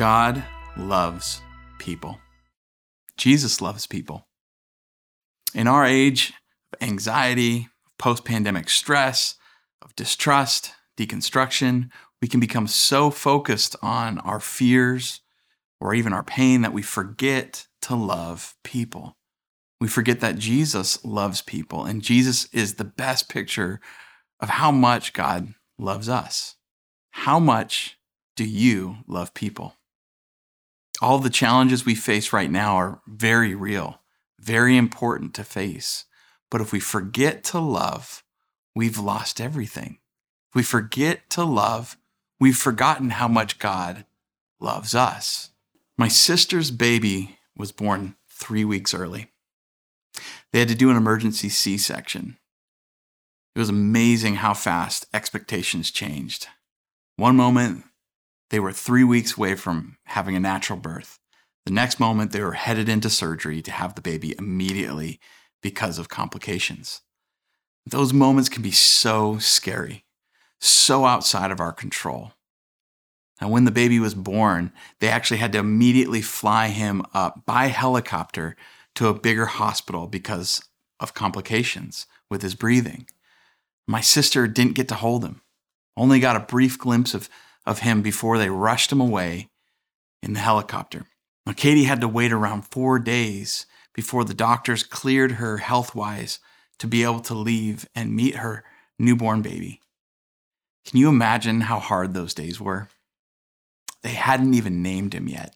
God loves people. Jesus loves people. In our age of anxiety, post pandemic stress, of distrust, deconstruction, we can become so focused on our fears or even our pain that we forget to love people. We forget that Jesus loves people, and Jesus is the best picture of how much God loves us. How much do you love people? All the challenges we face right now are very real, very important to face. But if we forget to love, we've lost everything. If we forget to love, we've forgotten how much God loves us. My sister's baby was born three weeks early. They had to do an emergency C section. It was amazing how fast expectations changed. One moment, they were three weeks away from having a natural birth. The next moment, they were headed into surgery to have the baby immediately because of complications. Those moments can be so scary, so outside of our control. And when the baby was born, they actually had to immediately fly him up by helicopter to a bigger hospital because of complications with his breathing. My sister didn't get to hold him, only got a brief glimpse of, of him before they rushed him away in the helicopter. Now, Katie had to wait around four days before the doctors cleared her health wise to be able to leave and meet her newborn baby. Can you imagine how hard those days were? They hadn't even named him yet.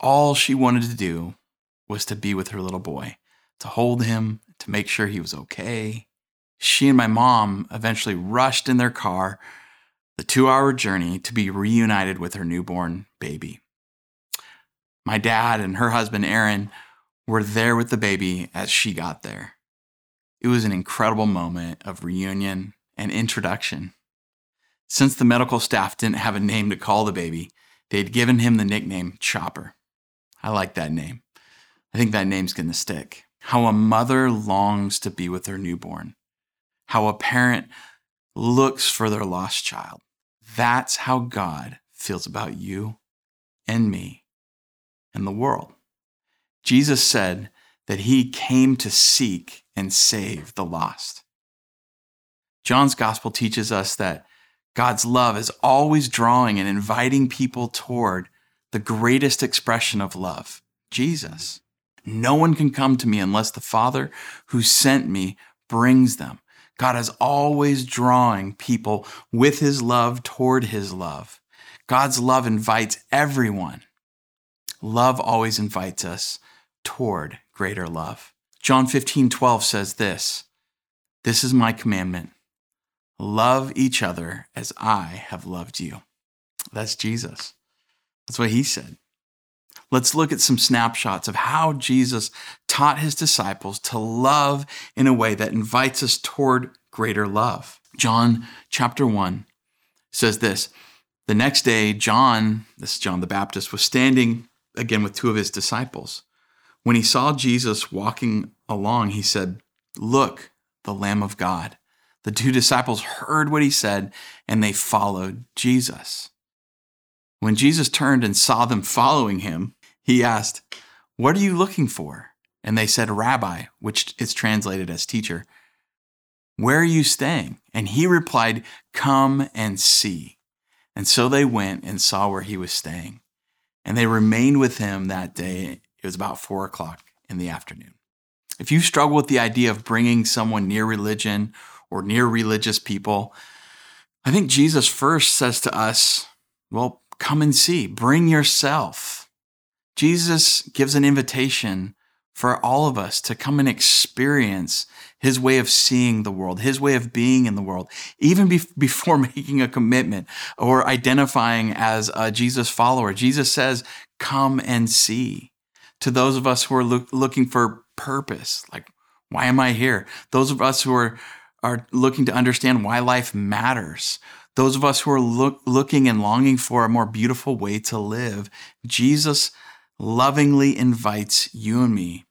All she wanted to do was to be with her little boy, to hold him, to make sure he was okay. She and my mom eventually rushed in their car the two hour journey to be reunited with her newborn baby. My dad and her husband, Aaron, were there with the baby as she got there. It was an incredible moment of reunion and introduction. Since the medical staff didn't have a name to call the baby, they'd given him the nickname Chopper. I like that name. I think that name's going to stick. How a mother longs to be with her newborn. How a parent looks for their lost child. That's how God feels about you and me and the world. Jesus said that he came to seek and save the lost. John's gospel teaches us that God's love is always drawing and inviting people toward the greatest expression of love, Jesus. No one can come to me unless the Father who sent me brings them. God is always drawing people with his love toward his love. God's love invites everyone. Love always invites us toward greater love. John 15, 12 says this This is my commandment love each other as I have loved you. That's Jesus. That's what he said. Let's look at some snapshots of how Jesus taught his disciples to love in a way that invites us toward greater love. John chapter 1 says this The next day, John, this is John the Baptist, was standing again with two of his disciples. When he saw Jesus walking along, he said, Look, the Lamb of God. The two disciples heard what he said and they followed Jesus. When Jesus turned and saw them following him, he asked, What are you looking for? And they said, Rabbi, which is translated as teacher. Where are you staying? And he replied, Come and see. And so they went and saw where he was staying. And they remained with him that day it was about four o'clock in the afternoon. If you struggle with the idea of bringing someone near religion or near religious people, I think Jesus first says to us, well, come and see, bring yourself. Jesus gives an invitation for all of us to come and experience his way of seeing the world, his way of being in the world, even be- before making a commitment or identifying as a Jesus follower. Jesus says, Come and see. To those of us who are lo- looking for purpose, like, why am I here? Those of us who are, are looking to understand why life matters. Those of us who are look, looking and longing for a more beautiful way to live, Jesus lovingly invites you and me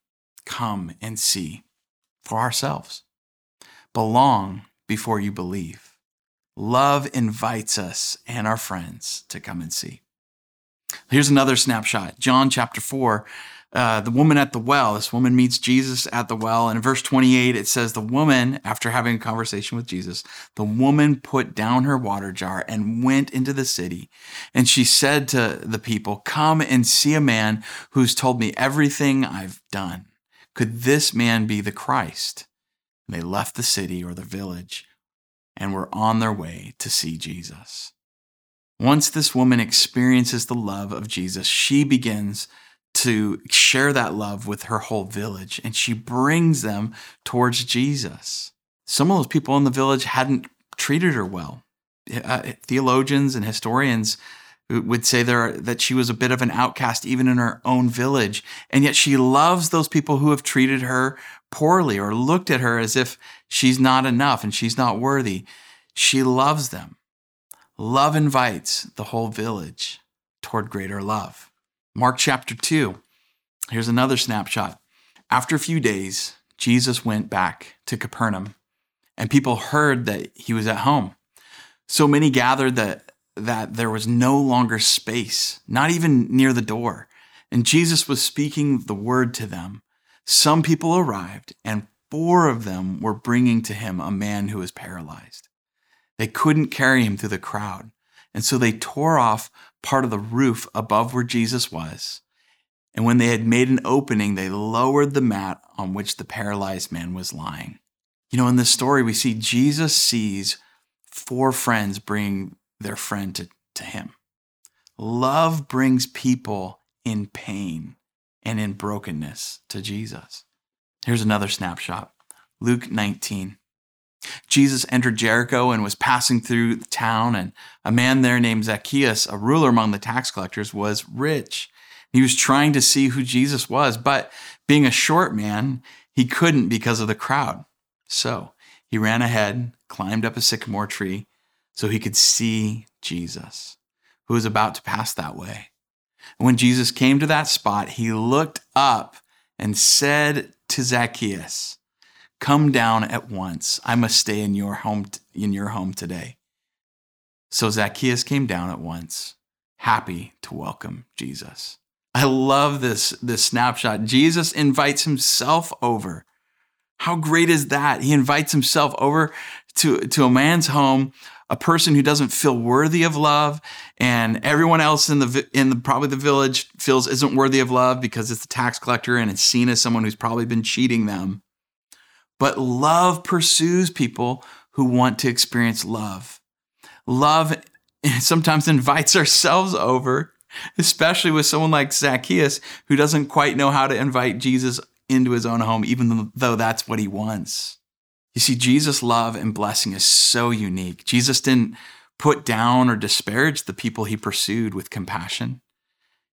come and see for ourselves. Belong before you believe. Love invites us and our friends to come and see. Here's another snapshot John chapter 4. Uh, the woman at the well. This woman meets Jesus at the well. And in verse 28, it says, The woman, after having a conversation with Jesus, the woman put down her water jar and went into the city. And she said to the people, Come and see a man who's told me everything I've done. Could this man be the Christ? And they left the city or the village and were on their way to see Jesus. Once this woman experiences the love of Jesus, she begins to share that love with her whole village and she brings them towards Jesus. Some of those people in the village hadn't treated her well. Uh, theologians and historians would say there that she was a bit of an outcast even in her own village and yet she loves those people who have treated her poorly or looked at her as if she's not enough and she's not worthy she loves them love invites the whole village toward greater love mark chapter 2 here's another snapshot after a few days jesus went back to capernaum and people heard that he was at home so many gathered that that there was no longer space, not even near the door. And Jesus was speaking the word to them. Some people arrived, and four of them were bringing to him a man who was paralyzed. They couldn't carry him through the crowd, and so they tore off part of the roof above where Jesus was. And when they had made an opening, they lowered the mat on which the paralyzed man was lying. You know, in this story, we see Jesus sees four friends bring their friend to, to him. Love brings people in pain and in brokenness to Jesus. Here's another snapshot Luke 19. Jesus entered Jericho and was passing through the town, and a man there named Zacchaeus, a ruler among the tax collectors, was rich. He was trying to see who Jesus was, but being a short man, he couldn't because of the crowd. So he ran ahead, climbed up a sycamore tree, so he could see Jesus, who was about to pass that way. And when Jesus came to that spot, he looked up and said to Zacchaeus, Come down at once. I must stay in your home in your home today. So Zacchaeus came down at once, happy to welcome Jesus. I love this, this snapshot. Jesus invites himself over. How great is that? He invites himself over to, to a man's home a person who doesn't feel worthy of love and everyone else in the in the probably the village feels isn't worthy of love because it's the tax collector and it's seen as someone who's probably been cheating them but love pursues people who want to experience love love sometimes invites ourselves over especially with someone like Zacchaeus who doesn't quite know how to invite Jesus into his own home even though that's what he wants you see, Jesus' love and blessing is so unique. Jesus didn't put down or disparage the people he pursued with compassion.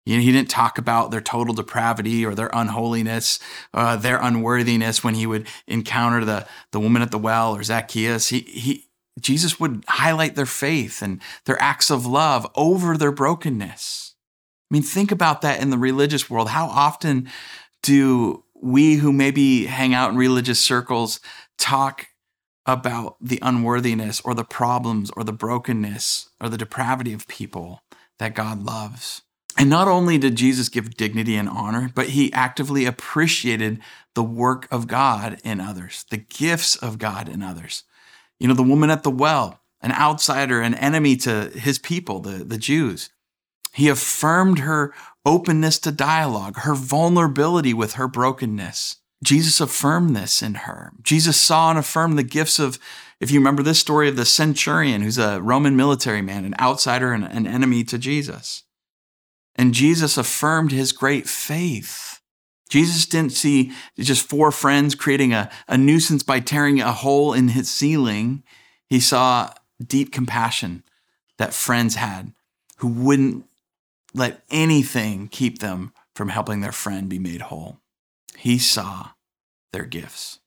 You know, he didn't talk about their total depravity or their unholiness, uh, their unworthiness when he would encounter the, the woman at the well or Zacchaeus. He, he, Jesus would highlight their faith and their acts of love over their brokenness. I mean, think about that in the religious world. How often do we who maybe hang out in religious circles talk about the unworthiness or the problems or the brokenness or the depravity of people that God loves. And not only did Jesus give dignity and honor, but he actively appreciated the work of God in others, the gifts of God in others. You know, the woman at the well, an outsider, an enemy to his people, the, the Jews. He affirmed her openness to dialogue, her vulnerability with her brokenness. Jesus affirmed this in her. Jesus saw and affirmed the gifts of, if you remember this story of the centurion, who's a Roman military man, an outsider and an enemy to Jesus. And Jesus affirmed his great faith Jesus didn't see just four friends creating a, a nuisance by tearing a hole in his ceiling. He saw deep compassion that friends had who wouldn't let anything keep them from helping their friend be made whole. He saw their gifts.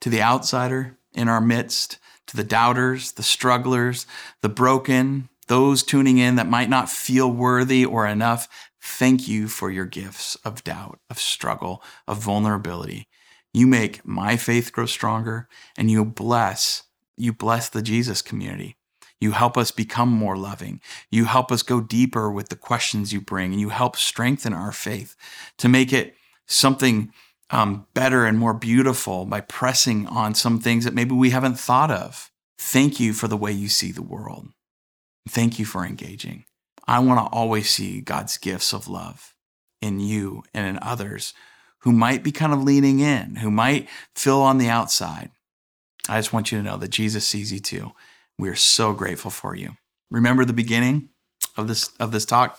To the outsider in our midst, to the doubters, the strugglers, the broken, those tuning in that might not feel worthy or enough, thank you for your gifts of doubt, of struggle, of vulnerability. You make my faith grow stronger and you bless, you bless the Jesus community. You help us become more loving. You help us go deeper with the questions you bring, and you help strengthen our faith to make it something um, better and more beautiful by pressing on some things that maybe we haven't thought of. Thank you for the way you see the world. Thank you for engaging. I want to always see God's gifts of love in you and in others who might be kind of leaning in, who might feel on the outside. I just want you to know that Jesus sees you too. We are so grateful for you. Remember the beginning of this of this talk?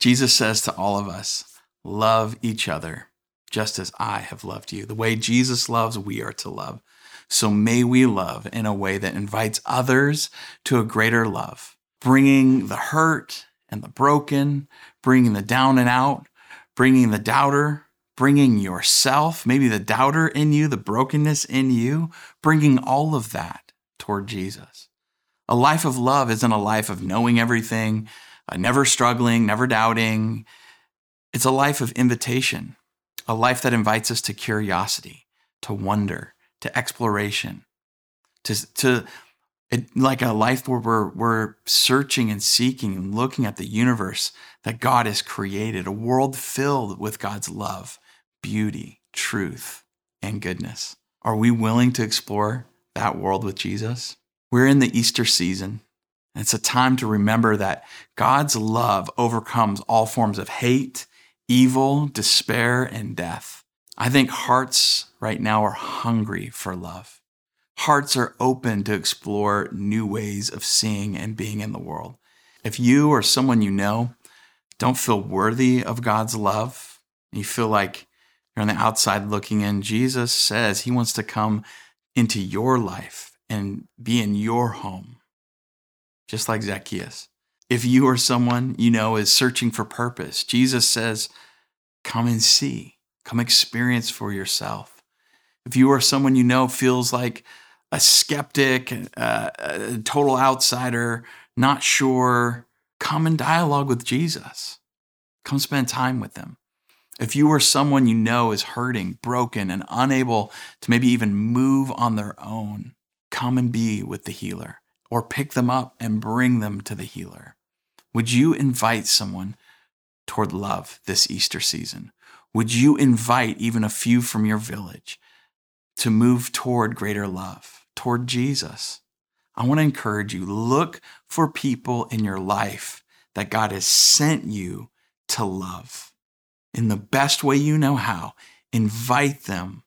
Jesus says to all of us, love each other just as I have loved you. The way Jesus loves, we are to love. So may we love in a way that invites others to a greater love, bringing the hurt and the broken, bringing the down and out, bringing the doubter, bringing yourself, maybe the doubter in you, the brokenness in you, bringing all of that toward Jesus. A life of love isn't a life of knowing everything, uh, never struggling, never doubting. It's a life of invitation, a life that invites us to curiosity, to wonder, to exploration, to, to it, like a life where we're, we're searching and seeking and looking at the universe that God has created, a world filled with God's love, beauty, truth, and goodness. Are we willing to explore that world with Jesus? We're in the Easter season. It's a time to remember that God's love overcomes all forms of hate, evil, despair, and death. I think hearts right now are hungry for love. Hearts are open to explore new ways of seeing and being in the world. If you or someone you know don't feel worthy of God's love, you feel like you're on the outside looking in, Jesus says he wants to come into your life and be in your home, just like Zacchaeus. If you or someone you know is searching for purpose, Jesus says, Come and see, come experience for yourself. If you or someone you know feels like a skeptic, uh, a total outsider, not sure, come and dialogue with Jesus. Come spend time with them. If you or someone you know is hurting, broken, and unable to maybe even move on their own, come and be with the healer or pick them up and bring them to the healer? Would you invite someone toward love this Easter season? Would you invite even a few from your village to move toward greater love, toward Jesus? I want to encourage you look for people in your life that God has sent you to love. In the best way you know how, invite them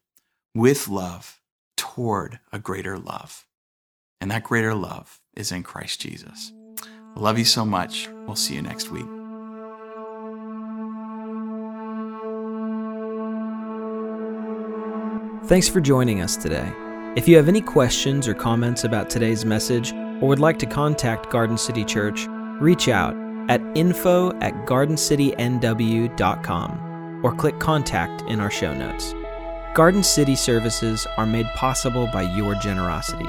with love toward a greater love. And that greater love is in Christ Jesus. I love you so much. We'll see you next week. Thanks for joining us today. If you have any questions or comments about today's message or would like to contact Garden City Church, reach out at info at gardencitynw.com or click contact in our show notes. Garden City services are made possible by your generosity.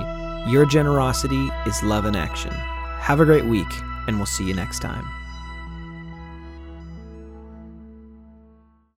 Your generosity is love in action. Have a great week, and we'll see you next time.